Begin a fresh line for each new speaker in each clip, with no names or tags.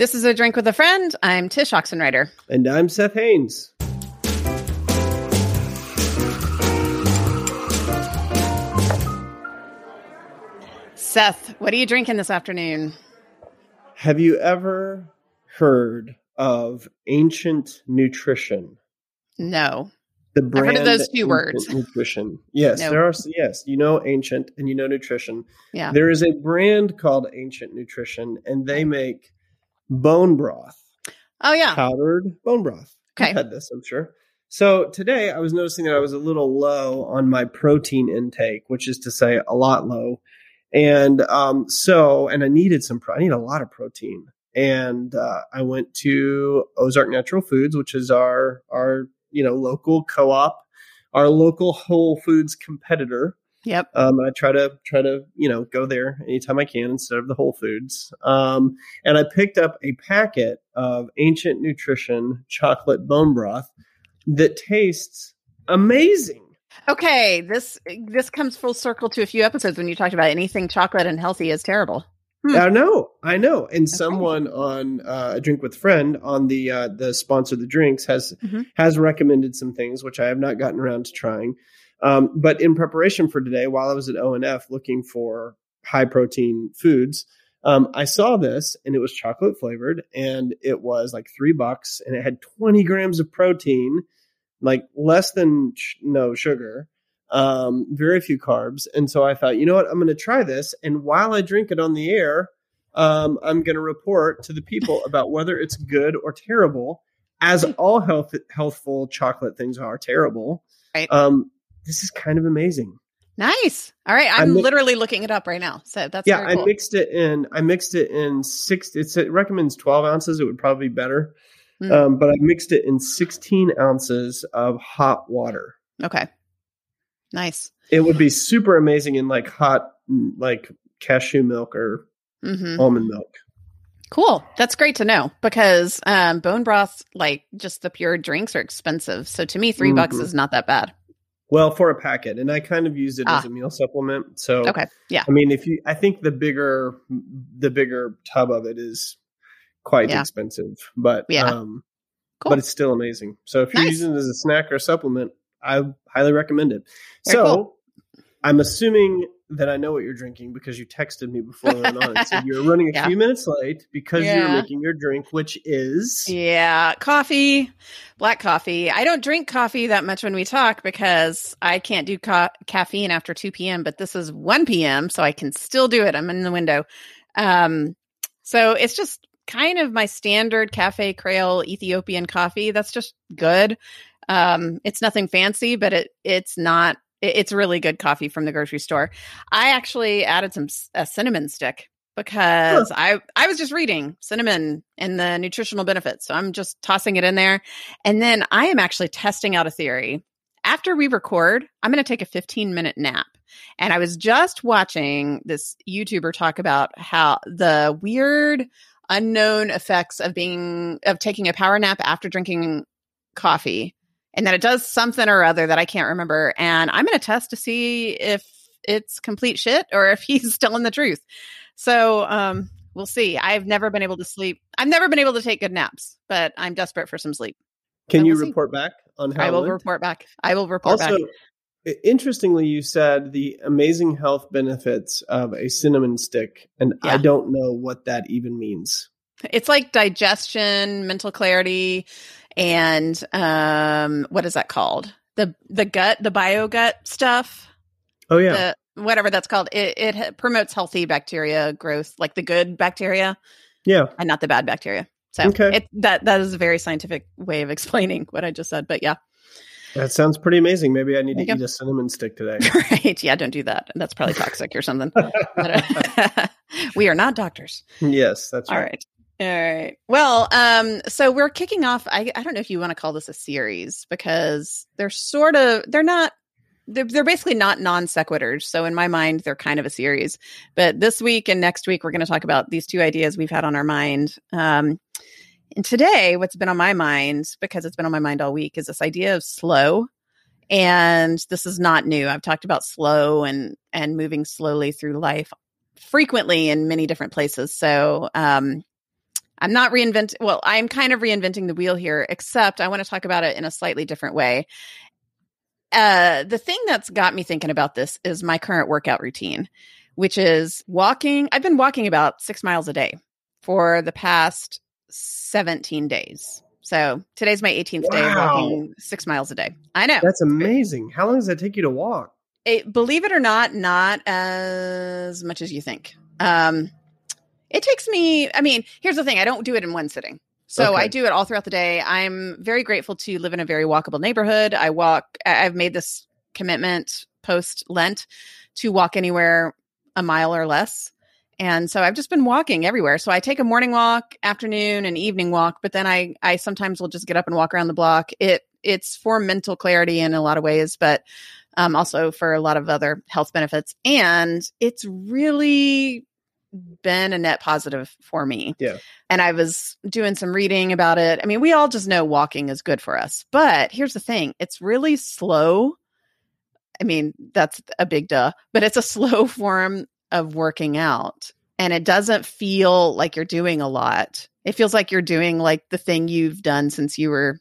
This is a drink with a friend. I'm Tsh Oxenreider.
And I'm Seth Haines.
Seth, what are you drinking this afternoon?
Have you ever heard of ancient nutrition?
No.
The brand
I've heard of those two words.
Nutrition. Yes,
No.
there are. Yes, you know ancient and you know nutrition.
Yeah.
There is a brand called Ancient Nutrition, and they make bone broth,
Oh, yeah.
powdered bone broth.
Okay.
You've had this, I'm sure. So today I was noticing that I was a little low on my protein intake, which is to say a lot low. And um, so, and I needed some, pro- I need a lot of protein. And uh, I went to Ozark Natural Foods, which is our, our, you know, local co-op, our local Whole Foods competitor.
Yep.
Um, I try to try to you know go there anytime I can instead of the Whole Foods. Um, and I picked up a packet of Ancient Nutrition chocolate bone broth that tastes amazing.
Okay. This this comes full circle to a few episodes when you talked about anything chocolate and healthy is terrible. Hmm.
I know, I know. And someone on uh, a drink with friend on the uh, the sponsor of the drinks has
Mhm.
has recommended some things which I have not gotten around to trying. Um, but in preparation for today, while I was at ONF looking for high protein foods, um, I saw this and it was chocolate flavored and it was like three bucks and it had 20 grams of protein, like less than sh- no sugar, um, very few carbs. And so I thought, you know what, I'm going to try this. And while I drink it on the air, um, I'm going to report to the people about whether it's good or terrible, as all health healthful chocolate things are terrible.
Right.
Um, this is kind of amazing.
Nice. All right. I'm
mi-
literally looking it up right now. So that's
yeah,
very
I mixed it in. I mixed it in six. It's, it recommends 12 ounces. It would probably be better.
Mm.
Um, but I mixed it in 16 ounces of hot water.
okay. Nice.
It would be super amazing in like hot, mm, like cashew milk or
hmm
almond milk.
Cool. That's great to know because um, bone broth, like just the pure drinks, are expensive. So to me, 3 bucks
Mhm.
is not that bad.
Well, for a packet, and I kind of used it as
Ah.
a meal supplement. So,
Okay. Yeah.
I mean, if you, I think the bigger, the bigger tub of it is quite
Yeah.
expensive, but
Yeah.
um,
Cool.
but it's still amazing. So if you're
Nice.
using it as a snack or a supplement, I highly recommend it.
Very
so
cool.
I'm assuming that I know what you're drinking because you texted me before we went on and said you're running a
Yeah.
few minutes late because you're making your drink, which is
Yeah, coffee, black coffee. I don't drink coffee that much when we talk because I can't do ca- caffeine after 2 p.m., but this is 1 p.m., so I can still do it. I'm in the window. Um, so it's just kind of my standard Cafe Creole Ethiopian coffee. That's just good. Um, it's nothing fancy, but it it's not. It- It's really good coffee from the grocery store. I actually added some a cinnamon stick because I I was just reading cinnamon and the nutritional benefits. So I'm just tossing it in there. And then I am actually testing out a theory. After we record, I'm going to take a 15 minute nap. And I was just watching this YouTuber talk about how the weird unknown effects of being of taking a power nap after drinking coffee and then it does something or other that I can't remember. And I'm going to test to see if it's complete shit or if he's telling the truth. So um, we'll see. I've never been able to sleep. I've never been able to take good naps, but I'm desperate for some sleep.
Can you
we'll see.
report back on how
I will report back. I will report
also
back.
interestingly you said the amazing health benefits of a cinnamon stick and i don't know what that even means
It's like digestion, mental clarity, and um, what is that called? The the gut, the bio gut stuff.
oh yeah
The whatever that's called. It it promotes healthy bacteria growth, like the good bacteria
yeah
and not the bad bacteria. So
Okay.
it, that that is a very scientific way of explaining what I just said. But yeah,
that sounds pretty amazing maybe i need to
you
eat
go.
a cinnamon stick today
right. Yeah, don't do that. That's probably toxic or something. Uh, we are not doctors.
yes that's
All
right
right. All right. Well, um, so we're kicking off. I, I don't know if you want to call this a series because they're sort of they're not they're, they're basically not non sequiturs. So in my mind, they're kind of a series. But this week and next week, we're going to talk about these two ideas we've had on our mind. Um, and today, what's been on my mind because it's been on my mind all week is this idea of slow. And this is not new. I've talked about slow and and moving slowly through life frequently in many different places. So um, I'm not reinventing, well, I'm kind of reinventing the wheel here, except I want to talk about it in a slightly different way. Uh, the thing that's got me thinking about this is my current workout routine, which is walking. I've been walking about six miles a day for the past 17 days. So today's my 18th day of walking six miles a day. I know.
That's amazing. How long does that take you to walk?
it, believe it or not, not as much as you think. Um, it takes me, I mean, here's the thing I don't do it in one sitting. So
Okay.
I do it all throughout the day. I'm very grateful to live in a very walkable neighborhood. I walk, I've made this commitment post Lent to walk anywhere a mile or less. And so I've just been walking everywhere. So I take a morning walk, afternoon and evening walk, but then I I sometimes will just get up and walk around the block. It it's for mental clarity in a lot of ways, but um, also for a lot of other health benefits. And it's really been a net positive for me.
Yeah.
And I was doing some reading about it. I mean, we all just know walking is good for us. But here's the thing it's really slow. I mean, that's a big duh, but it's a slow form of working out. And it doesn't feel like you're doing a lot. It feels like you're doing like the thing you've done since you were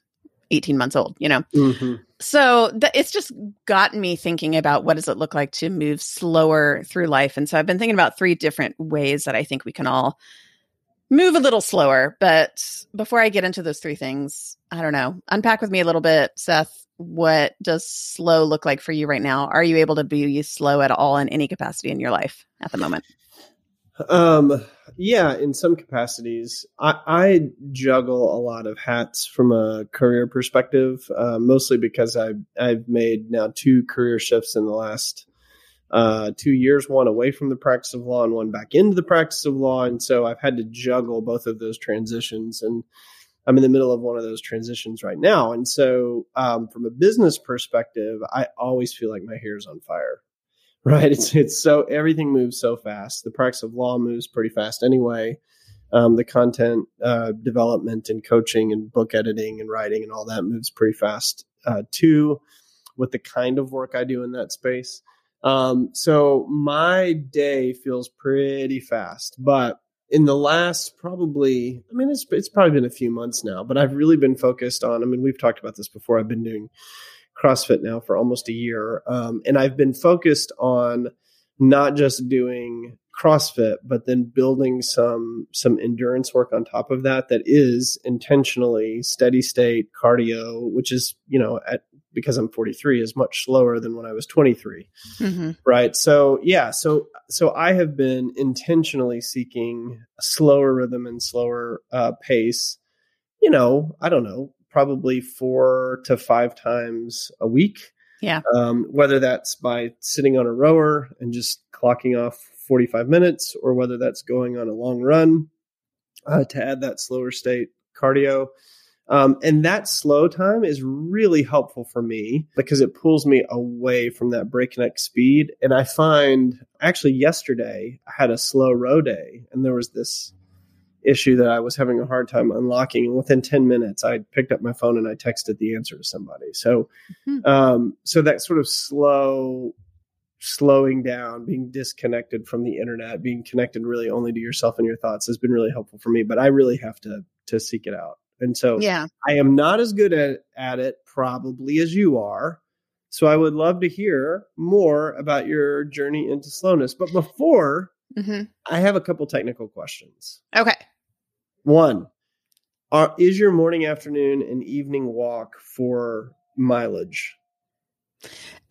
18 months old, you know?
Mm-hmm.
So it's just gotten me thinking about what does it look like to move slower through life and so i've been thinking about three different ways that i think we can all move a little slower but before i get into those three things i don't know unpack with me a little bit seth what does slow look like for you right now? Are you able to be slow at all in any capacity in your life at the moment?
Um, yeah, in some capacities, I, I juggle a lot of hats from a career perspective, uh, mostly because I've I've made now two career shifts in the last uh, two years, one away from the practice of law and one back into the practice of law, and so I've had to juggle both of those transitions, and I'm in the middle of one of those transitions right now, and so um, from a business perspective, I always feel like my hair is on fire right. It's it's so everything moves so fast. The practice of law moves pretty fast anyway. Um, the content uh, development and coaching and book editing and writing and all that moves pretty fast uh, too with the kind of work i do in that space. Um, so my day feels pretty fast but in the last probably i mean it's, it's probably been a few months now but i've really been focused on i mean we've talked about this before. I've been doing CrossFit now for almost a year. Um, and I've been focused on not just doing CrossFit, but then building some some endurance work on top of that that is intentionally steady state cardio, which is, you know, at because I'm 43 is much slower than when I was 23
mm-hmm.
right so yeah so so i have been intentionally seeking a slower rhythm and slower uh, pace you know i don't know probably four to five times a week
Yeah.
um, whether that's by sitting on a rower and just clocking off 45 minutes or whether that's going on a long run uh, to add that slower state cardio um, and that slow time is really helpful for me because it pulls me away from that breakneck speed. And I find actually yesterday I had a slow row day and there was this issue that I was having a hard time unlocking. And within 10 minutes, I picked up my phone and I texted the answer to somebody. So,
Hmm.
um, so that sort of slow, slowing down, being disconnected from the internet, being connected really only to yourself and your thoughts has been really helpful for me. But I really have to to seek it out. And so
Yeah.
I am not as good at, at it probably as you are. So I would love to hear more about your journey into slowness. But before,
hmm
I have a couple technical questions.
Okay.
One, are, is your morning, afternoon, and evening walk for mileage?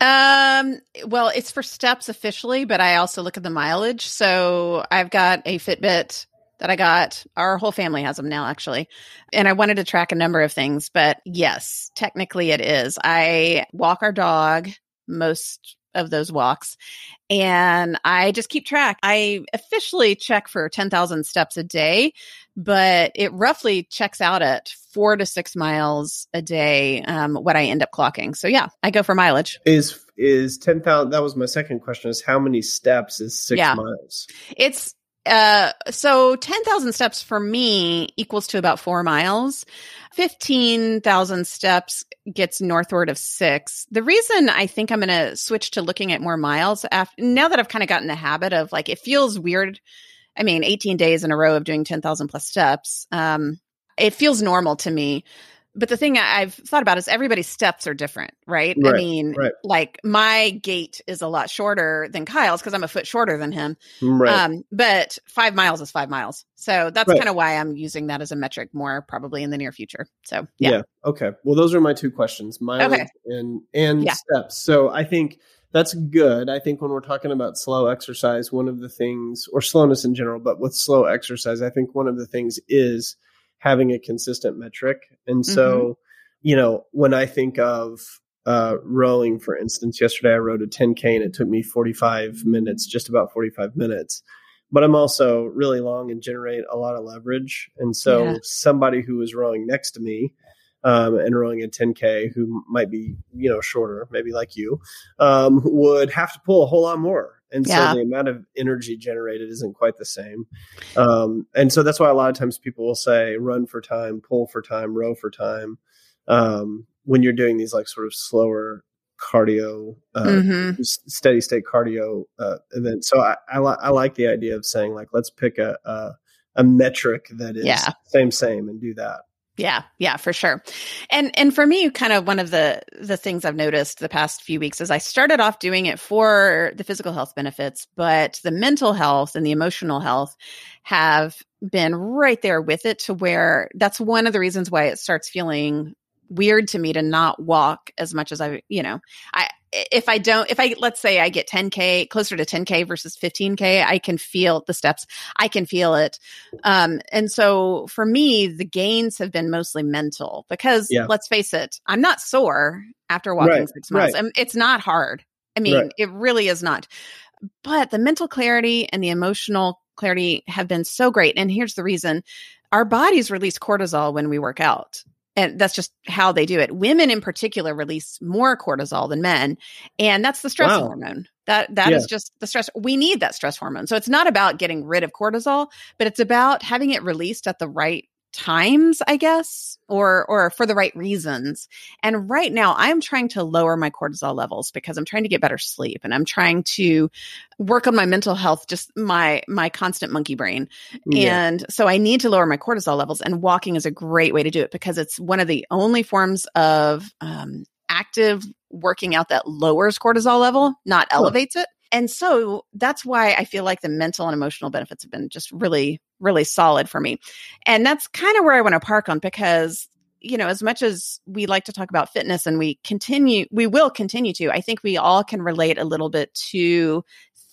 Um, well, it's for steps officially, but I also look at the mileage. So I've got a Fitbit that I got. Our whole family has them now, actually. And I wanted to track a number of things, but yes, technically it is. I walk our dog most of those walks and I just keep track. I officially check for 10,000 steps a day, but it roughly checks out at four to six miles a day, um, what I end up clocking. So yeah, I go for mileage.
Is is ten thousand? That was my second question. Is how many steps is six
Yeah.
miles?
It's uh so 10,000 steps for me equals to about 4 miles. 15,000 steps gets northward of 6. The reason I think I'm going to switch to looking at more miles after now that I've kind of gotten the habit of like it feels weird I mean, 18 days in a row of doing 10,000 plus steps. Um, it feels normal to me but the thing I've thought about is everybody's steps are different, right?
Right,
I mean,
right.
like my gait is a lot shorter than Kyle's because I'm a foot shorter than him.
Right.
Um, but five miles is five miles. So that's kind of why I'm using that as a metric more probably in the near future. So yeah.
yeah. Okay. Well, those are my two questions: mileage
Okay.
and and
Yeah.
steps. So I think that's good. I think when we're talking about slow exercise, one of the things, or slowness in general, but with slow exercise, I think one of the things is having a consistent metric. And so,
Mm-hmm.
you know, when I think of uh, rowing, for instance, yesterday I rowed a 10K and it took me 45 minutes, just about 45 minutes. But I'm also really long and generate a lot of leverage. And so
Yeah.
somebody who was rowing next to me um, and rowing a 10K who might be, you know, shorter, maybe like you, um, would have to pull a whole lot more. And
Yeah.
so the amount of energy generated isn't quite the same. Um, and so that's why a lot of times people will say run for time, pull for time, row for time. Um, when you're doing these like sort of slower cardio, uh,
Mhm.
s- steady state cardio uh, events. So I, I, li- I like the idea of saying like, let's pick a, a, a metric that is
Yeah.
same, same and do that.
Yeah, yeah, for sure. And and for me, kind of one of the the things I've noticed the past few weeks is I started off doing it for the physical health benefits, but the mental health and the emotional health have been right there with it to where that's one of the reasons why it starts feeling weird to me to not walk as much as I, you know, I if I don't if I let's say I get 10k closer to 10k versus 15k, I can feel the steps. I can feel it. Um and so for me the gains have been mostly mental because
Yeah.
let's face it, I'm not sore after walking
Right,
6 miles.
right.
Um, it's not hard. I mean,
Right.
it really is not. But the mental clarity and the emotional clarity have been so great. And here's the reason our bodies release cortisol when we work out. And that's just how they do it. Women in particular release more cortisol than men. And that's the stress
Wow.
hormone. That that is
Yeah.
just the stress. We need that stress hormone. So it's not about getting rid of cortisol, but it's about having it released at the right times, I guess, or or for the right reasons. And right now I'm trying to lower my cortisol levels because I'm trying to get better sleep and I'm trying to work on my mental health, just my my constant monkey brain.
Yeah.
And so I need to lower my cortisol levels, and walking is a great way to do it because it's one of the only forms of um, active working out that lowers cortisol level, not elevates it. And so that's why I feel like the mental and emotional benefits have been just really, really solid for me. And that's kind of where I want to park on because, you know, as much as we like to talk about fitness and we continue, we will continue to, I think we all can relate a little bit to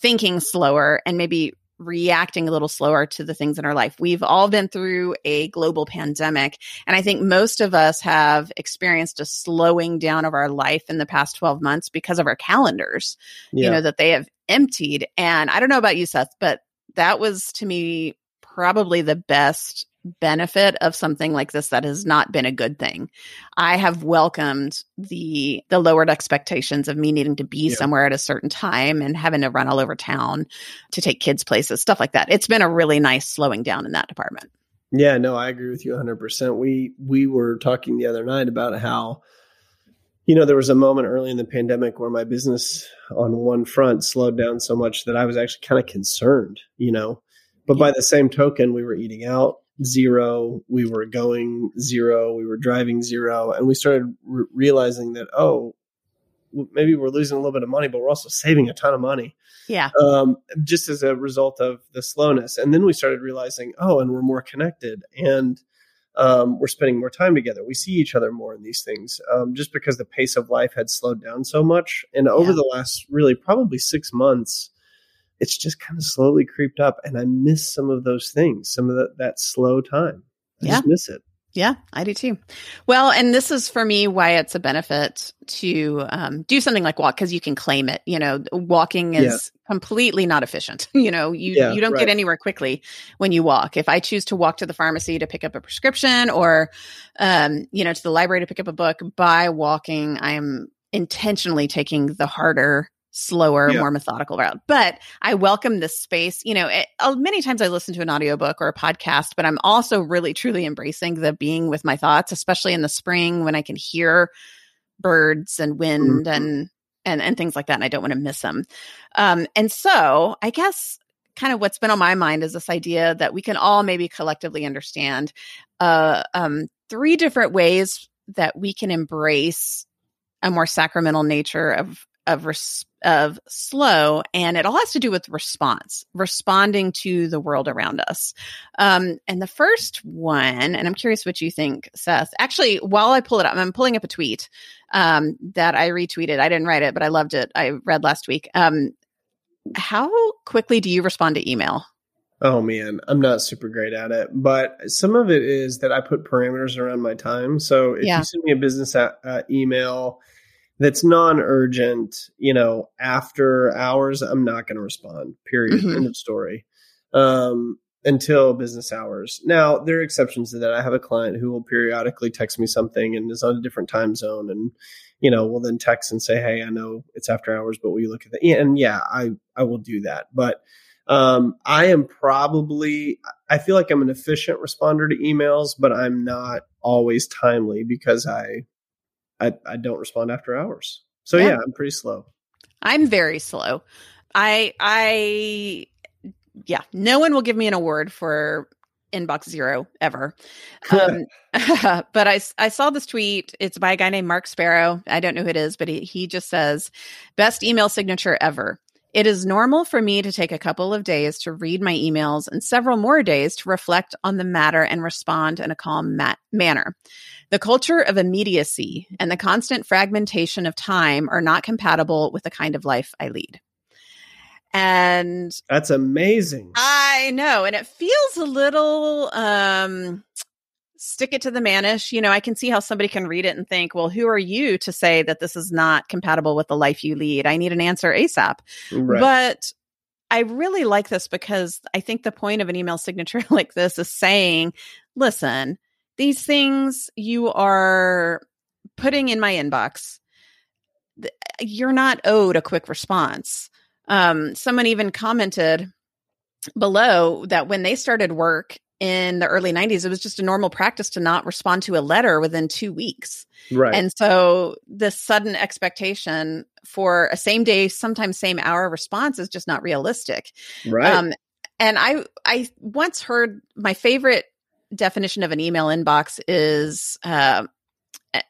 thinking slower and maybe reacting a little slower to the things in our life. We've all been through a global pandemic. And I think most of us have experienced a slowing down of our life in the past 12 months because of our calendars,
Yeah.
you know, that they have emptied. And I don't know about you, Seth, but that was to me probably the best benefit of something like this that has not been a good thing. I have welcomed the the lowered expectations of me needing to be
Yeah.
somewhere at a certain time and having to run all over town to take kids places, stuff like that. It's been a really nice slowing down in that department.
Yeah, no, I agree with you 100%. We we were talking the other night about how you know, there was a moment early in the pandemic where my business on one front slowed down so much that I was actually kind of concerned, you know. But by the same token, we were eating out zero, we were going zero, we were driving zero, and we started re- realizing that oh, maybe we're losing a little bit of money, but we're also saving a ton of money
Yeah.
um, just as a result of the slowness. And then we started realizing, oh, and we're more connected and um, we're spending more time together. We see each other more in these things um, just because the pace of life had slowed down so much. And over
Yeah.
the last really probably six months, it's just kind of slowly creeped up. And I miss some of those things, some of that, that slow time. I
Yeah.
just miss it.
Yeah, I do too. Well, and this is for me why it's a benefit to um, do something like walk because you can claim it. You know, walking is
Yeah.
completely not efficient. You know, you
Yeah,
you don't
right.
get anywhere quickly when you walk. If I choose to walk to the pharmacy to pick up a prescription or, um, you know, to the library to pick up a book, by walking, I'm intentionally taking the harder slower
Yeah.
more methodical route but i welcome this space you know it, uh, many times i listen to an audiobook or a podcast but i'm also really truly embracing the being with my thoughts especially in the spring when i can hear birds and wind
Mhm.
and and and things like that and i don't want to miss them um and so i guess kind of what's been on my mind is this idea that we can all maybe collectively understand uh, um, three different ways that we can embrace a more sacramental nature of of res- of slow and it all has to do with response responding to the world around us. Um, and the first one and i'm curious what you think seth. Actually while i pull it up i'm pulling up a tweet um, that i retweeted. I didn't write it but i loved it. I read last week. Um, how quickly do you respond to email?
Oh man, I'm not super great at it, but some of it is that I put parameters around my time. So if yeah. you send me a business uh, email that's non-urgent, you know, after hours, I'm not going to respond. Period. Mm-hmm. End of story. Um, until business hours. Now there are exceptions to that. I have a client who will periodically text me something and is on a different time zone, and you know, will then text and say, "Hey, I know it's after hours, but will you look at that?" And yeah, I I will do that, but um, I am probably, I feel like I'm an efficient responder to emails, but I'm not always timely because I, I, I don't respond after hours. So yeah. yeah, I'm pretty slow.
I'm very slow. I, I, yeah, no one will give me an award for inbox zero ever. Um, but I, I saw this tweet. It's by a guy named Mark Sparrow. I don't know who it is, but he, he just says, best email signature ever. It is normal for me to take a couple of days to read my emails and several more days to reflect on the matter and respond in a calm ma- manner. The culture of immediacy and the constant fragmentation of time are not compatible with the kind of life I lead. And
that's amazing.
I know. And it feels a little um stick it to the manish. You know, I can see how somebody can read it and think, well, who are you to say that this is not compatible with the life you lead? I need an answer ASAP. Right. But I really like this because I think the point of an email signature like this is saying, listen, these things you are putting in my inbox, you're not owed a quick response. Um, someone even commented below that when they started work in the early 90s it was just a normal practice to not respond to a letter within 2 weeks.
Right.
And so this sudden expectation for a same day sometimes same hour response is just not realistic.
Right. Um
and I I once heard my favorite definition of an email inbox is uh,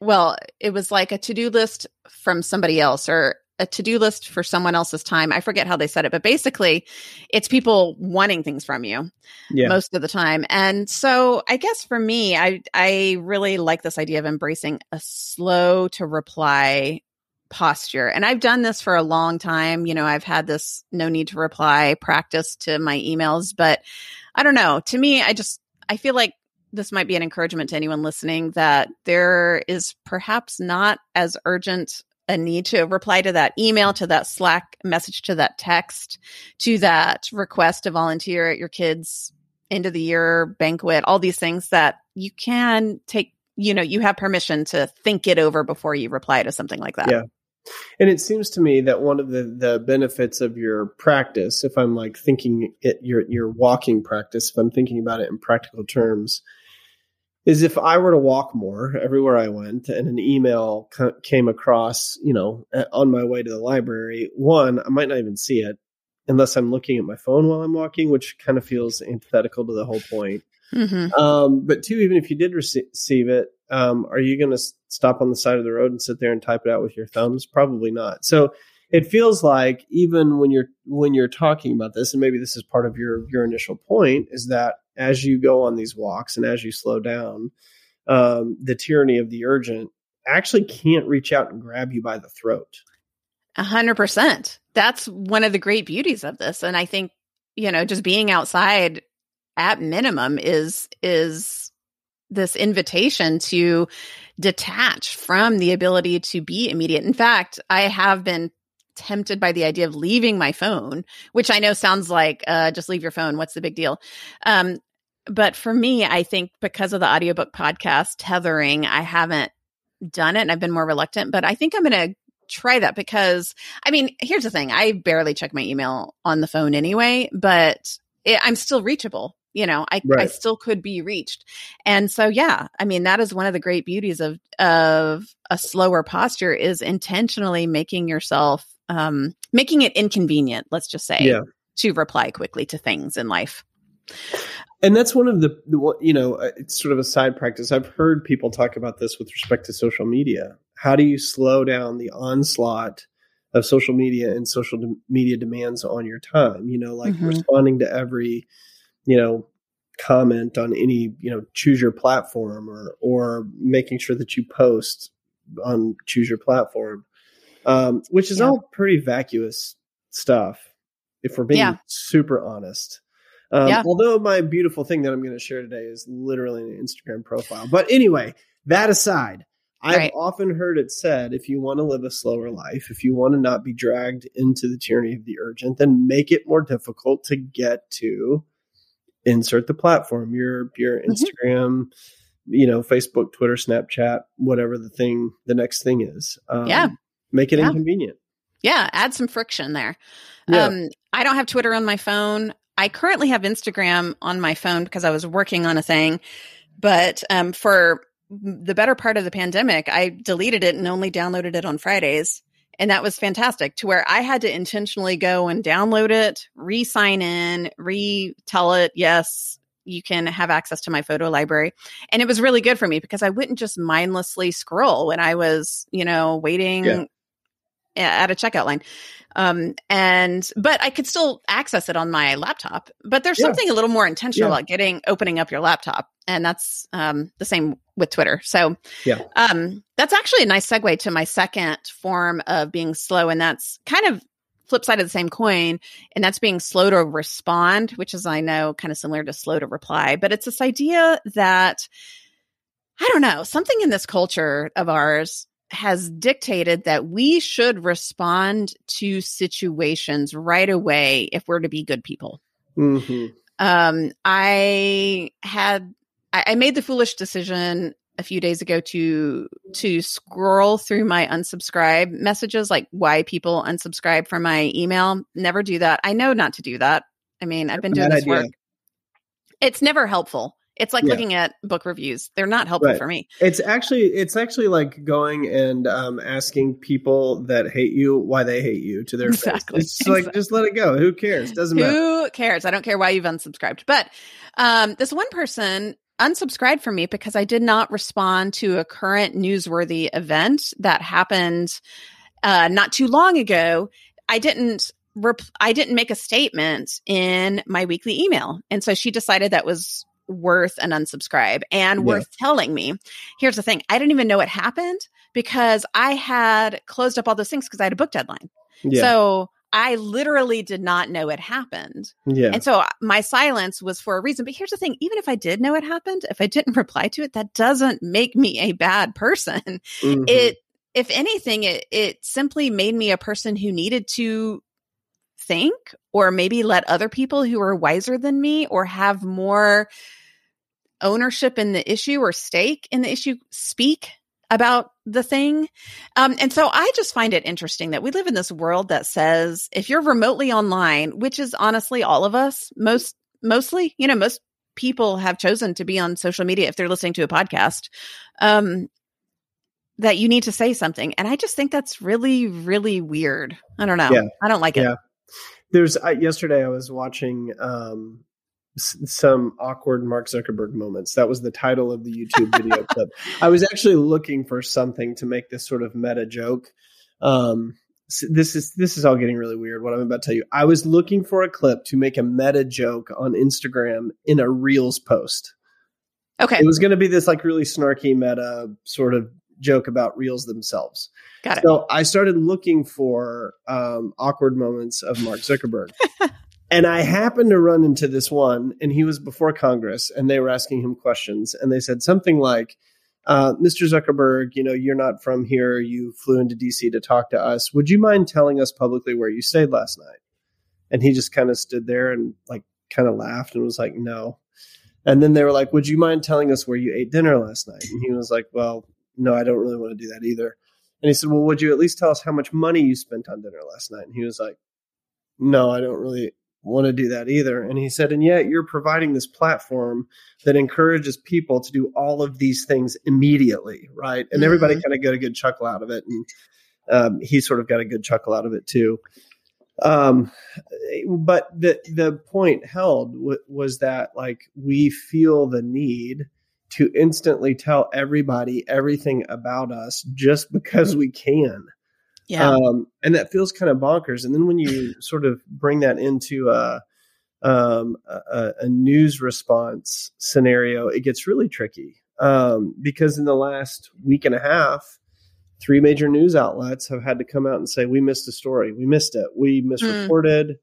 well, it was like a to-do list from somebody else or a to-do list for someone else's time. I forget how they said it, but basically it's people wanting things from you yeah. most of the time. And so I guess for me, I I really like this idea of embracing a slow to reply posture. And I've done this for a long time. You know, I've had this no need to reply practice to my emails, but I don't know. To me, I just I feel like this might be an encouragement to anyone listening that there is perhaps not as urgent a need to reply to that email, to that Slack message, to that text, to that request to volunteer at your kids' end of the year banquet, all these things that you can take, you know, you have permission to think it over before you reply to something like that.
Yeah. And it seems to me that one of the, the benefits of your practice, if I'm like thinking it, your, your walking practice, if I'm thinking about it in practical terms, is if I were to walk more everywhere I went and an email came across, you know, on my way to the library, one, I might not even see it unless I'm looking at my phone while I'm walking, which kind of feels antithetical to the whole point. Mm-hmm. Um, but two, even if you did receive it, um, are you going to stop on the side of the road and sit there and type it out with your thumbs? Probably not. So it feels like even when you're when you're talking about this, and maybe this is part of your your initial point, is that as you go on these walks and as you slow down, um, the tyranny of the urgent actually can't reach out and grab you by the throat.
A hundred percent. That's one of the great beauties of this. And I think, you know, just being outside at minimum is, is this invitation to detach from the ability to be immediate. In fact, I have been tempted by the idea of leaving my phone, which I know sounds like uh, just leave your phone. What's the big deal? Um, but for me, I think because of the audiobook podcast tethering, I haven't done it and I've been more reluctant, but I think I'm going to try that because I mean, here's the thing. I barely check my email on the phone anyway, but it, I'm still reachable. You know, I, right. I still could be reached. And so, yeah, I mean, that is one of the great beauties of, of a slower posture is intentionally making yourself, um, making it inconvenient. Let's just say.
Yeah.
to reply quickly to things in life.
And that's one of the, the you know, uh, it's sort of a side practice. I've heard people talk about this with respect to social media. How do you slow down the onslaught of social media and social de- media demands on your time? You know, like mm-hmm. responding to every, you know, comment on any, you know, choose your platform or or making sure that you post on choose your platform, um, which is yeah. all pretty vacuous stuff. If we're being yeah. super honest. Um, yeah. Although my beautiful thing that I'm going to share today is literally an Instagram profile. But anyway, that aside, I've right. often heard it said if you want to live a slower life, if you want to not be dragged into the tyranny of the urgent, then make it more difficult to get to insert the platform, your your mm-hmm. Instagram, you know, Facebook, Twitter, Snapchat, whatever the thing, the next thing is.
Um, yeah.
Make it yeah. inconvenient.
Yeah. Add some friction there. Yeah. Um, I don't have Twitter on my phone. I currently have Instagram on my phone because I was working on a thing, but um, for the better part of the pandemic, I deleted it and only downloaded it on Fridays. And that was fantastic to where I had to intentionally go and download it, re sign in, re tell it, yes, you can have access to my photo library. And it was really good for me because I wouldn't just mindlessly scroll when I was, you know, waiting yeah. At a checkout line. Um, and but I could still access it on my laptop. But there's yeah. something a little more intentional yeah. about getting opening up your laptop, and that's um, the same with Twitter. So yeah, um, that's actually a nice segue to my second form of being slow, and that's kind of flip side of the same coin, and that's being slow to respond, which is I know kind of similar to slow to reply, but it's this idea that I don't know something in this culture of ours has dictated that we should respond to situations right away if we're to be good people. Mm-hmm. Um, I had I, I made the foolish decision a few days ago to to scroll through my unsubscribe messages, like why people unsubscribe from my email. Never do that. I know not to do that. I mean, I've been doing this idea. work. It's never helpful. It's like yeah. looking at book reviews. They're not helpful right. for me.
It's actually it's actually like going and um, asking people that hate you why they hate you to their exactly. face. It's exactly. like just let it go. Who cares? Doesn't matter.
Who cares? I don't care why you've unsubscribed. But um, this one person unsubscribed from me because I did not respond to a current newsworthy event that happened uh, not too long ago. I didn't rep- I didn't make a statement in my weekly email. And so she decided that was worth an unsubscribe and yeah. worth telling me. Here's the thing I didn't even know it happened because I had closed up all those things because I had a book deadline. Yeah. So I literally did not know it happened. Yeah. And so uh, my silence was for a reason. But here's the thing even if I did know it happened, if I didn't reply to it, that doesn't make me a bad person. Mm-hmm. It, if anything, it, it simply made me a person who needed to think or maybe let other people who are wiser than me or have more ownership in the issue or stake in the issue speak about the thing. Um, and so I just find it interesting that we live in this world that says if you're remotely online, which is honestly all of us, most mostly, you know, most people have chosen to be on social media if they're listening to a podcast. Um, that you need to say something. And I just think that's really, really weird. I don't know. Yeah. I don't like it. Yeah.
There's uh, yesterday I was watching um, some awkward Mark Zuckerberg moments. That was the title of the YouTube video clip. I was actually looking for something to make this sort of meta joke. Um, this is this is all getting really weird. What I'm about to tell you, I was looking for a clip to make a meta joke on Instagram in a Reels post.
Okay,
it was going to be this like really snarky meta sort of joke about Reels themselves.
Got it.
So I started looking for um, awkward moments of Mark Zuckerberg. And I happened to run into this one, and he was before Congress, and they were asking him questions, and they said something like, uh, "Mr. Zuckerberg, you know, you're not from here. You flew into D.C. to talk to us. Would you mind telling us publicly where you stayed last night?" And he just kind of stood there and like kind of laughed and was like, "No." And then they were like, "Would you mind telling us where you ate dinner last night?" And he was like, "Well, no, I don't really want to do that either." And he said, "Well, would you at least tell us how much money you spent on dinner last night?" And he was like, "No, I don't really want to do that either. And he said, and yet you're providing this platform that encourages people to do all of these things immediately, right? And mm-hmm. everybody kind of got a good chuckle out of it. And um, he sort of got a good chuckle out of it too. Um, but the the point held w- was that like we feel the need to instantly tell everybody everything about us just because we can.
Yeah.
Um, and that feels kind of bonkers. And then when you sort of bring that into a, um, a, a news response scenario, it gets really tricky. Um, because in the last week and a half, three major news outlets have had to come out and say, we missed a story. We missed it. We misreported. Mm.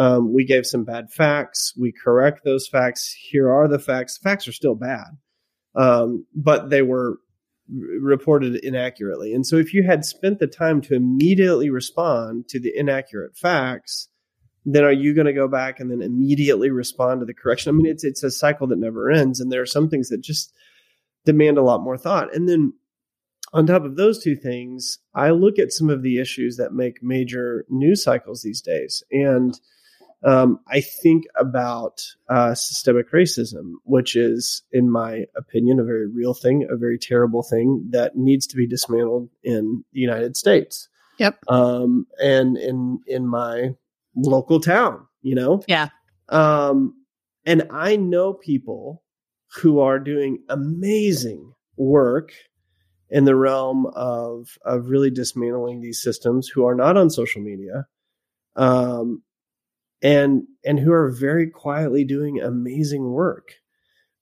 Um, we gave some bad facts. We correct those facts. Here are the facts. Facts are still bad. Um, but they were reported inaccurately. And so if you had spent the time to immediately respond to the inaccurate facts, then are you going to go back and then immediately respond to the correction? I mean, it's it's a cycle that never ends, and there are some things that just demand a lot more thought. And then on top of those two things, I look at some of the issues that make major news cycles these days, and um, I think about uh, systemic racism, which is, in my opinion, a very real thing, a very terrible thing that needs to be dismantled in the United States.
Yep.
Um, and in in my local town, you know.
Yeah.
Um, and I know people who are doing amazing work in the realm of of really dismantling these systems who are not on social media um, and and who are very quietly doing amazing work.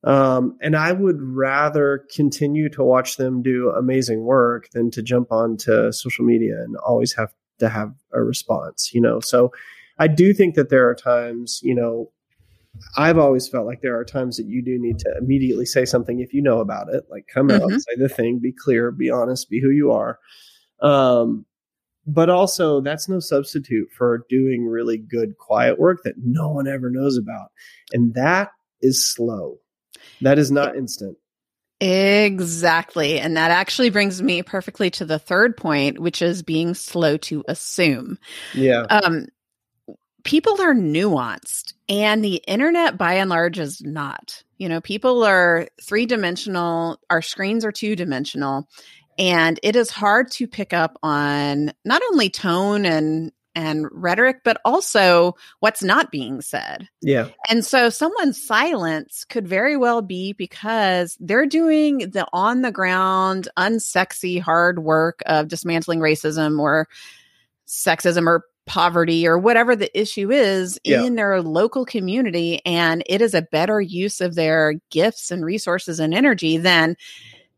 Um, and I would rather continue to watch them do amazing work than to jump onto social media and always have to have a response, you know. So I do think that there are times, you know, I've always felt like there are times that you do need to immediately say something if you know about it, like come mm-hmm. out, say the thing, be clear, be honest, be who you are. Um, but also that's no substitute for doing really good quiet work that no one ever knows about and that is slow that is not instant
Exactly. And that actually brings me perfectly to the third point, which is being slow to assume.
Yeah.
Um, people are nuanced and the internet by and large is not. You know, people are three dimensional, our screens are two dimensional, and it is hard to pick up on not only tone and and rhetoric but also what's not being said.
Yeah.
And so someone's silence could very well be because they're doing the on the ground unsexy hard work of dismantling racism or sexism or poverty or whatever the issue is yeah. in their local community. And it is a better use of their gifts and resources and energy than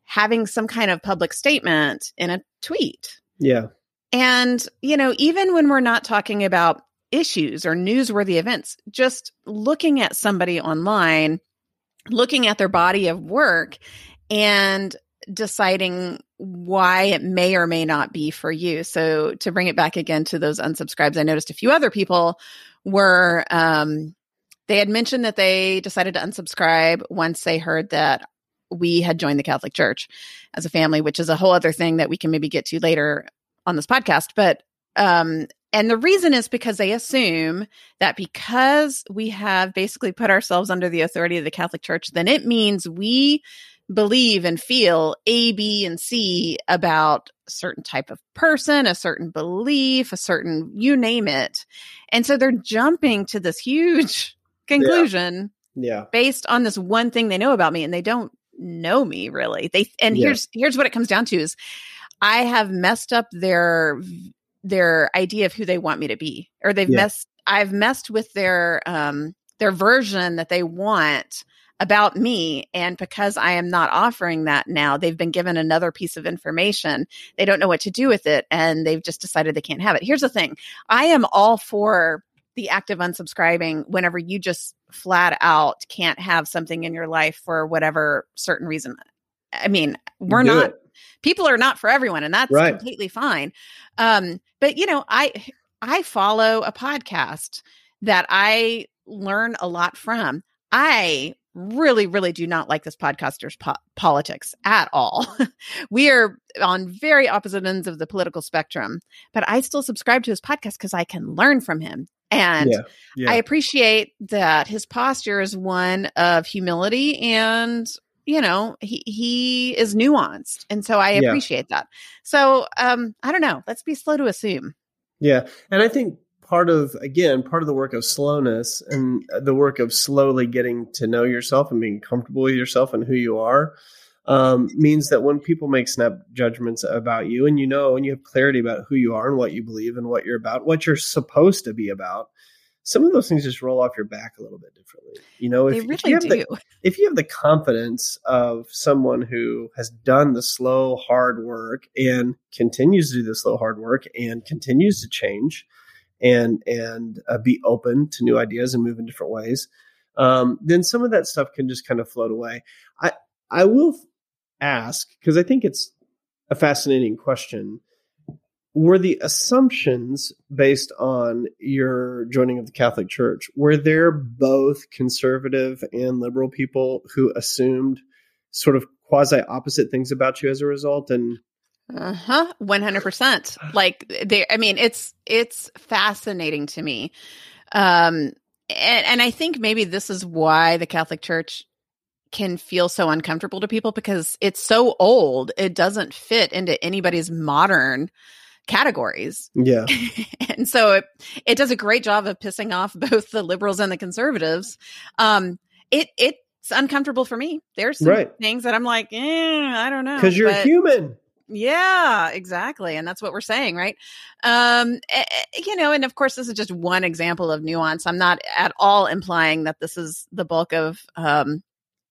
having some kind of public statement in a tweet.
Yeah.
And, you know, even when we're not talking about issues or newsworthy events, just looking at somebody online, looking at their body of work and deciding why it may or may not be for you. So to bring it back again to those unsubscribes, I noticed a few other people were um they had mentioned that they decided to unsubscribe once they heard that we had joined the Catholic Church as a family, which is a whole other thing that we can maybe get to later on this podcast. But um, and the reason is because they assume that because we have basically put ourselves under the authority of the Catholic Church, then it means we believe and feel A, B, and C about a certain type of person, a certain belief, a certain you name it. And so they're jumping to this huge conclusion
yeah. yeah.
based on this one thing they know about me and they don't know me really. They and yeah. here's here's what it comes down to is I have messed up their their idea of who they want me to be or they've yeah. messed I've messed with their um their version that they want about me and because I am not offering that now they've been given another piece of information they don't know what to do with it and they've just decided they can't have it here's the thing I am all for the act of unsubscribing whenever you just flat out can't have something in your life for whatever certain reason. I mean, we're Do not it. people are not for everyone and that's right. completely fine. Um but you know, I I follow a podcast that I learn a lot from. I really, really do not like this podcaster's po- politics at all. we are on very opposite ends of the political spectrum, but I still subscribe to his podcast because I can learn from him. And yeah, yeah. I appreciate that his posture is one of humility and you know he he is nuanced and so i appreciate yeah. that so um i don't know let's be slow to assume
yeah and i think part of again part of the work of slowness and the work of slowly getting to know yourself and being comfortable with yourself and who you are um, means that when people make snap judgments about you and you know and you have clarity about who you are and what you believe and what you're about what you're supposed to be about some of those things just roll off your back a little bit differently you know if,
they really
if you have
do.
the, if you have the confidence of someone who has done the slow hard work and continues to do the slow hard work and continues to change and and uh, be open to new ideas and move in different ways um, then some of that stuff can just kind of float away i i will ask because i think it's a fascinating question. Were the assumptions based on your joining of the Catholic Church were there both conservative and liberal people who assumed sort of quasi opposite things about you as a result? And
uh-huh. 100% like they i mean it's it's fascinating to me. Um and and i think maybe this is why the catholic church can feel so uncomfortable to people because it's so old it doesn't fit into anybody's modern categories.
yeah
and so it, it does a great job of pissing off both the liberals and the conservatives. Um, it it's uncomfortable for me. There's some
Right.
things that I'm like, eh, I don't know,
because you're
but-
human
yeah, exactly, and that's what we're saying, right? Um, eh, eh, you know, and of course, this is just one example of nuance. I'm not at all implying that this is the bulk of um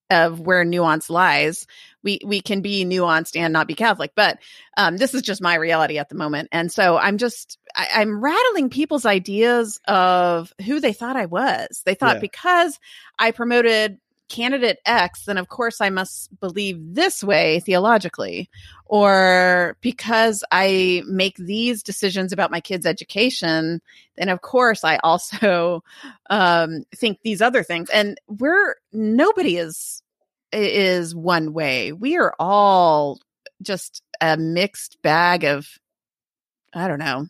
of where nuance lies. We we can be nuanced and not be Catholic, but um, this is just my reality at the moment, and so I'm just I, I'm rattling people's ideas of who they thought I was. They thought
Yeah.
because I promoted candidate X, then of course I must believe this way theologically, or because I make these decisions about my kids' education, then of course I also um, think these other things. And we're nobody is is one way. We are all just a mixed bag of I don't know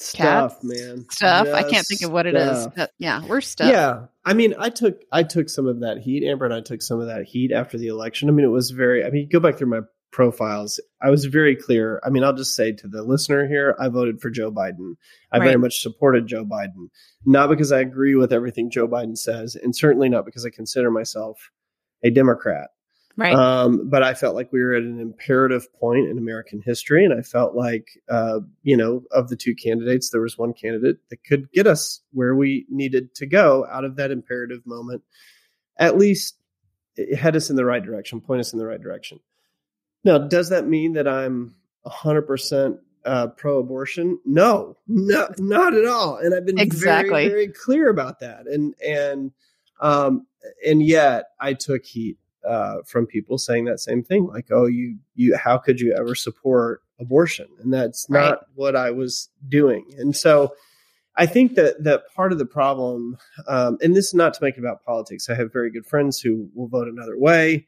stuff
Cats,
man
stuff. I can't think of what it is.
stuff.
But yeah, we're stuff.
Yeah, I mean, I took I took some of that heat. Amber and I took some of that heat after the election. I mean, it was very. I mean, go back through my profiles. I was very clear. I mean, I'll just say to the listener here, I voted for Joe Biden. I very much supported Joe Biden, not because I agree with everything Joe Biden says, and certainly not because I consider myself a Democrat.
Right.
Um, but I felt like we were at an imperative point in American history, and I felt like, uh, you know, of the two candidates, there was one candidate that could get us where we needed to go out of that imperative moment. At least it head us in the right direction, point us in the right direction. Now, does that mean that I'm 100% uh, pro-abortion? No, no, not at all. And I've been
Exactly.
very, very clear about that. And and um, and yet I took heat uh, from people saying that same thing, like, "Oh, you you, how could you ever support abortion?" And that's not
Right.
what I was doing. And so, I think that that part of the problem, um, and this is not to make it about politics. I have very good friends who will vote another way.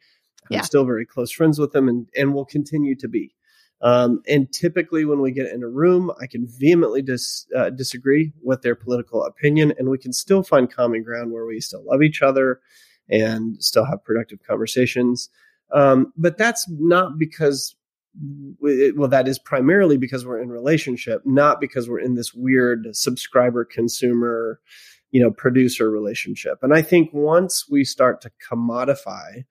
I'm
Yeah.
still very close friends with them, and and will continue to be. Um, and typically, when we get in a room, I can vehemently dis, uh, disagree with their political opinion, and we can still find common ground where we still love each other and still have productive conversations. Um, but that's not because, we, well, that is primarily because we're in relationship, not because we're in this weird subscriber consumer, you know, producer relationship. And I think once we start to commodify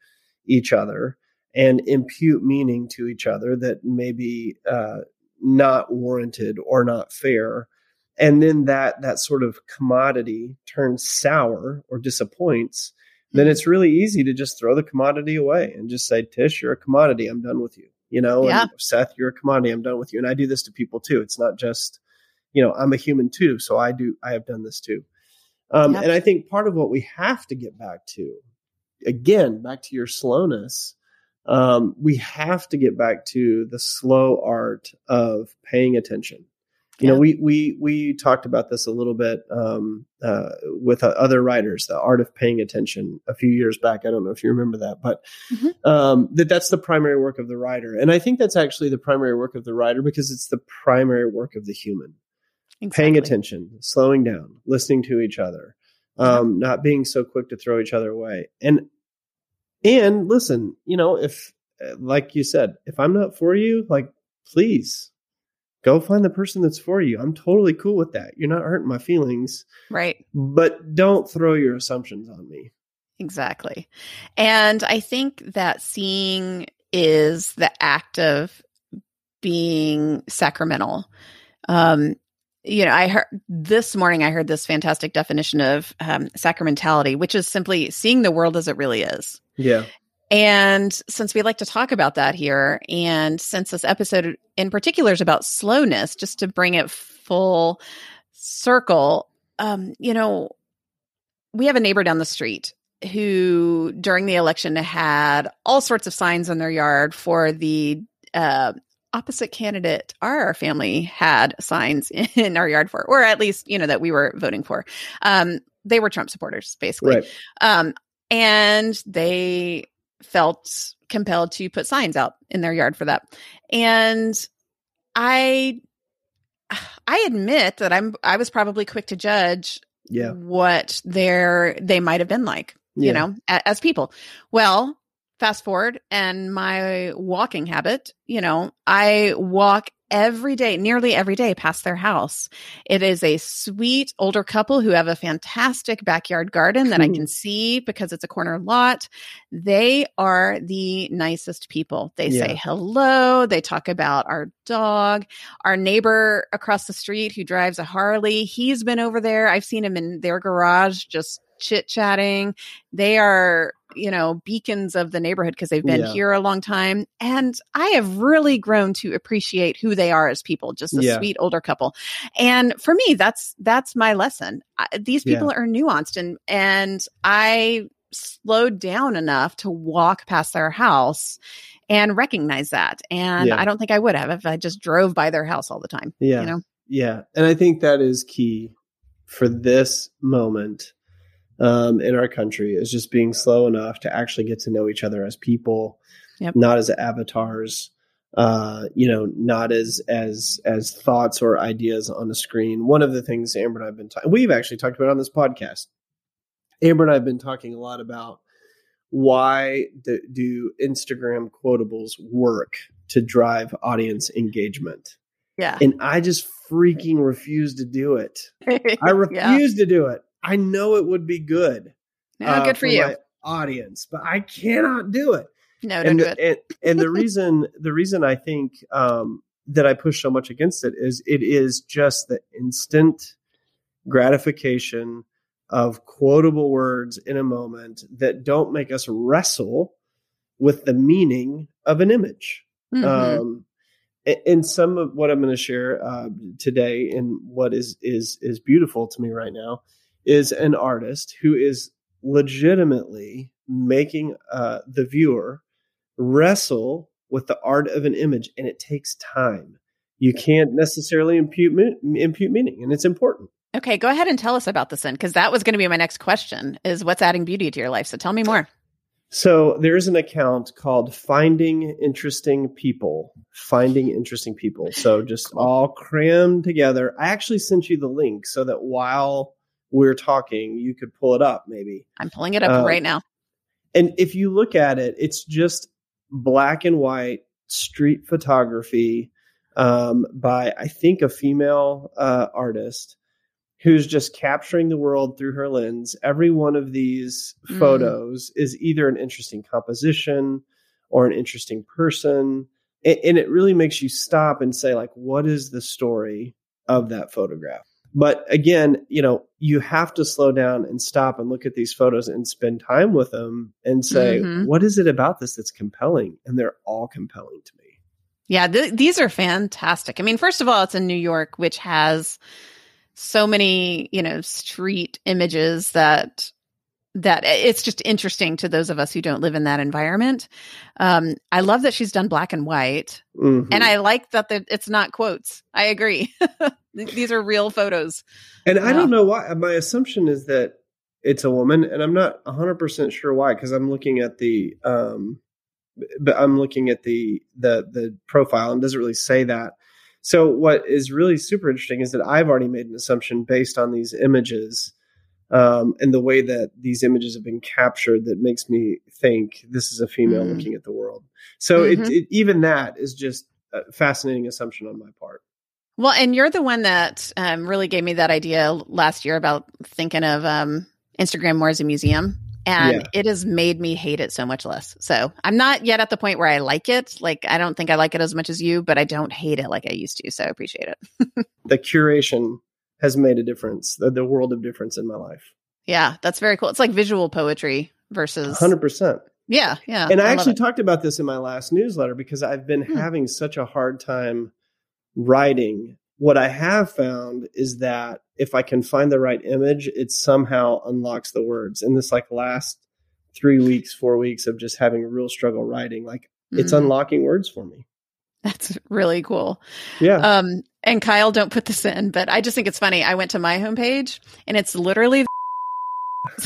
each other and impute meaning to each other that may be uh, not warranted or not fair, and then that that sort of commodity turns sour or disappoints, then it's really easy to just throw the commodity away and just say, Tsh, you're a commodity. I'm done with you. You know,
Yeah.
and Seth, you're a commodity. I'm done with you. And I do this to people too. It's not just, you know, I'm a human too. So I do, I have done this too. Um,
Yep.
And I think part of what we have to get back to, again, back to your slowness, um, we have to get back to the slow art of paying attention. You know, we we we talked about this a little bit um, uh, with uh, other writers, the art of paying attention, a few years back. I don't know if you remember that, but
Mhm.
um, that that's the primary work of the writer, and I think that's actually the primary work of the writer because it's the primary work of the human paying attention, slowing down, listening to each other, um, not being so quick to throw each other away. And and listen, you know, if like you said, if I'm not for you, like please go find the person that's for you. I'm totally cool with that. You're not hurting my feelings.
Right.
But don't throw your assumptions on me.
Exactly. And I think that seeing is the act of being sacramental. Um, you know, I heard this morning, I heard this fantastic definition of um, sacramentality, which is simply seeing the world as it really is.
Yeah.
And since we like to talk about that here, and since this episode in particular is about slowness, just to bring it full circle, um, you know, we have a neighbor down the street who, during the election, had all sorts of signs in their yard for the uh, opposite candidate our family had signs in our yard for, or at least, you know, that we were voting for. Um, they were Trump supporters, basically.
Right.
Um, and they felt compelled to put signs out in their yard for that. And I I admit that I'm I was probably quick to judge
Yeah.
what their they might have been like,
Yeah.
you know, as people. Well, fast forward and my walking habit, you know, I walk every day, nearly every day past their house. It is a sweet older couple who have a fantastic backyard garden that I can see because it's a corner lot. They are the nicest people. They
Yeah.
say hello. They talk about our dog. Our neighbor across the street who drives a Harley, he's been over there. I've seen him in their garage just chit chatting. They are, you know, beacons of the neighborhood because they've been
Yeah.
here a long time. And I have really grown to appreciate who they are as people, just a
Yeah.
sweet older couple. And for me, that's that's my lesson. I, these people are nuanced and and I slowed down enough to walk past their house and recognize that. And
Yeah.
I don't think I would have if I just drove by their house all the time.
Yeah.
You know?
Yeah. And I think that is key for this moment um, in our country is just being slow enough to actually get to know each other as people,
Yep.
not as avatars, uh, you know, not as as as thoughts or ideas on a screen. One of the things Amber and I've been talking, we've actually talked about on this podcast. Amber and I've been talking a lot about why do, do Instagram quotables work to drive audience engagement
Yeah.
and I just freaking refuse to do it. I refuse
Yeah.
to do it. I know it would be good.
No,
uh,
good for, you.
my audience, but I cannot do it.
no, don't
and,
do it.
and and the reason the reason I think um, that I push so much against it is it is just the instant gratification of quotable words in a moment that don't make us wrestle with the meaning of an image.
Mhm.
Um, and some of what I'm going to share uh, today, and what is is is beautiful to me right now, is an artist who is legitimately making uh, the viewer wrestle with the art of an image, and it takes time. You can't necessarily impute impute meaning, and it's important.
okay, go ahead and tell us about this then, because that was going to be my next question: is what's adding beauty to your life? So tell me more.
So there's an account called Finding Interesting People. Finding Interesting People. So just all crammed together. I actually sent you the link so that while we're talking, you could pull it up maybe.
I'm pulling it up
Uh,
right now.
And if you look at it, it's just black and white street photography um, by, I think, a female uh, artist who's just capturing the world through her lens. Every one of these
Mm.
photos is either an interesting composition or an interesting person. A- And it really makes you stop and say, like, what is the story of that photograph? But again, you know, you have to slow down and stop and look at these photos and spend time with them and say,
Mhm.
what is it about this that's compelling? And they're all compelling to me.
Yeah, th- these are fantastic. I mean, first of all, it's in New York, which has so many, you know, street images that that it's just interesting to those of us who don't live in that environment. Um, I love that she's done black and white,
Mhm.
and I like that the, it's not quotes. I agree. these are real photos.
And I don't know why. My assumption is that it's a woman, and I'm not 100% sure why because I'm looking at the um but I'm looking at the the the profile and it doesn't really say that. So what is really super interesting is that I've already made an assumption based on these images um, and the way that these images have been captured that makes me think this is a female
Mm.
looking at the world. So
Mhm.
it, it even that is just a fascinating assumption on my part.
Well, and you're the one that um, really gave me that idea last year about thinking of um, Instagram more as a museum. And
Yeah.
it has made me hate it so much less. So I'm not yet at the point where I like it. Like, I don't think I like it as much as you, but I don't hate it like I used to. So I appreciate it.
The curation has made a difference, the, the world of difference in my life.
Yeah, that's very cool. It's like visual poetry versus.
100%.
Yeah, yeah.
and I,
love
actually talked about this in my last newsletter because I've been
Hmm.
having such a hard time writing. What I have found is that if I can find the right image, it somehow unlocks the words. In this like last three weeks, four weeks of just having a real struggle writing, like it's
Mhm.
unlocking words for me.
That's really cool.
Yeah.
Um, and Kyle, don't put this in, but I just think it's funny. I went to my homepage and it's literally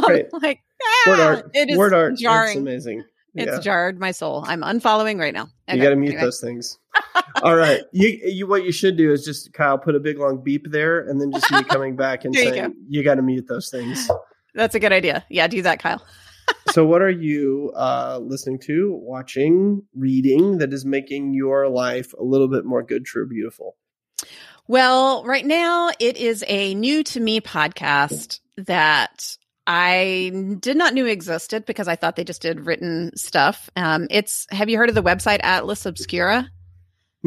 like
word
ah,
art.
It is
word art. It's
jarring.
amazing.
It's
yeah.
jarred my soul. I'm unfollowing right now.
You got to mute
anyway.
those things. All right. You, you, what you should do is just Kyle put a big long beep there, and then just me coming back and
There you
saying you, got to mute those things.
That's a good idea. Yeah, do that, Kyle.
So, what are you uh, listening to, watching, reading that is making your life a little bit more good, true, beautiful?
Well, right now it is a new to me podcast that I did not know existed because I thought they just did written stuff. Um, it's have you heard of the website Atlas Obscura?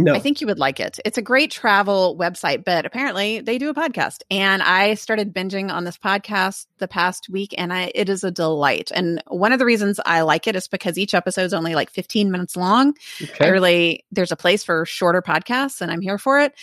No.
I think you would like it. It's a great travel website, but apparently they do a podcast. And I started binging on this podcast the past week and I it is a delight. And one of the reasons I like it is because each episode is only like 15 minutes long.
okay.
I really there's a place for shorter podcasts and I'm here for it.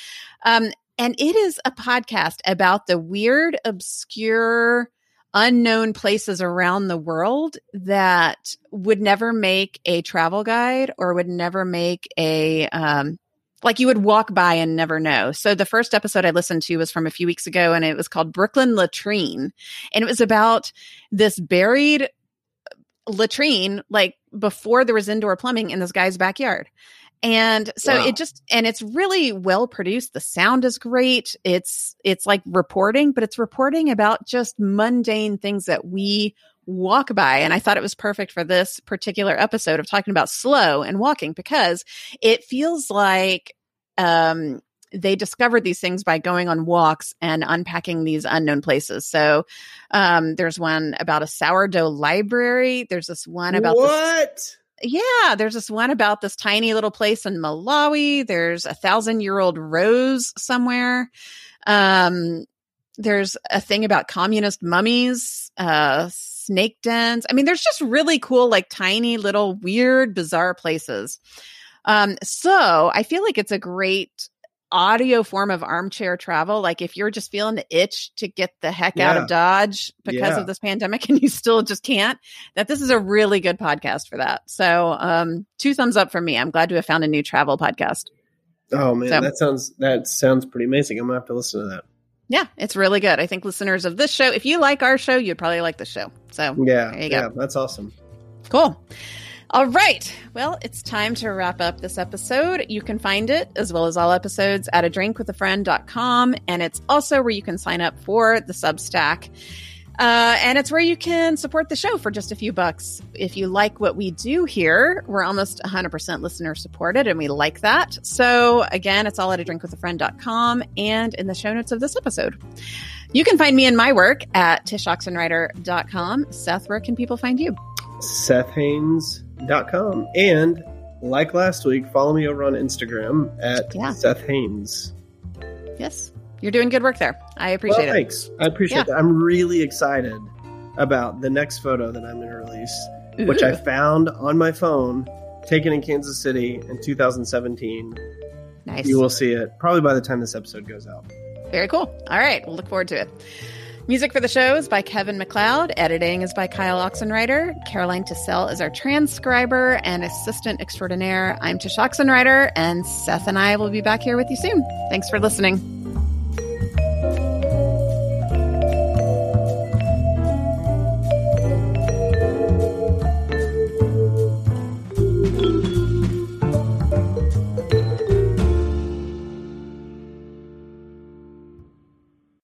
Um and it is a podcast about the weird, obscure, unknown places around the world that would never make a travel guide or would never make a um like you would walk by and never know. So the first episode I listened to was from a few weeks ago and it was called Brooklyn Latrine. And it was about this buried uh, latrine like before there was indoor plumbing in this guy's backyard. And so
Wow.
it just and it's really well produced. The sound is great. It's it's like reporting, but it's reporting about just mundane things that we walk by. And I thought it was perfect for this particular episode of talking about slow and walking because it feels like um they discovered these things by going on walks and unpacking these unknown places. So um there's one about a sourdough library. There's this one about this
what?
yeah, there's this one about this tiny little place in Malawi. There's a thousand year old rose somewhere. Um, there's a thing about communist mummies, uh, snake dens. I mean, there's just really cool, like tiny little weird, bizarre places. Um, so I feel like it's a great audio form of armchair travel. Like if you're just feeling the itch to get the heck out of Dodge because
Yeah.
of this pandemic and you still just can't, that this is a really good podcast for that. So, um, two thumbs up for me. I'm glad to have found a new travel podcast.
Oh man,
So-
that sounds that sounds pretty amazing. I'm gonna have to listen to that.
Yeah, it's really good. I think listeners of this show, if you like our show, you'd probably like the show. So,
Yeah,
There you go.
yeah, that's awesome.
Cool. All right. Well, it's time to wrap up this episode. You can find it as well as all episodes at a drinkwithafriend.com. And it's also where you can sign up for the Substack. Uh, and it's where you can support the show for just a few bucks. If you like what we do here, we're almost 100% listener supported, and we like that. So, again, it's all at a drinkwithafriend.com and in the show notes of this episode. You can find me and my work at tshoxenreider.com. Seth, where can people find you?
SethHaines.com. And like last week, follow me over on Instagram at
Yeah.
Seth Haines.
Yes, you're doing good work there. I appreciate
well,
it.
thanks. I appreciate that. I'm really excited about the next photo that I'm going to release, which I found on my phone, taken in Kansas City in 2017.
nice.
You will see it probably by the time this episode goes out.
Very cool. All right, we'll look forward to it. Music for the show is by Kevin MacLeod. Editing is by Kyle Oxenreider. Caroline Tissell is our transcriber and assistant extraordinaire. I'm Tsh Oxenreider, and Seth and I will be back here with you soon. Thanks for listening.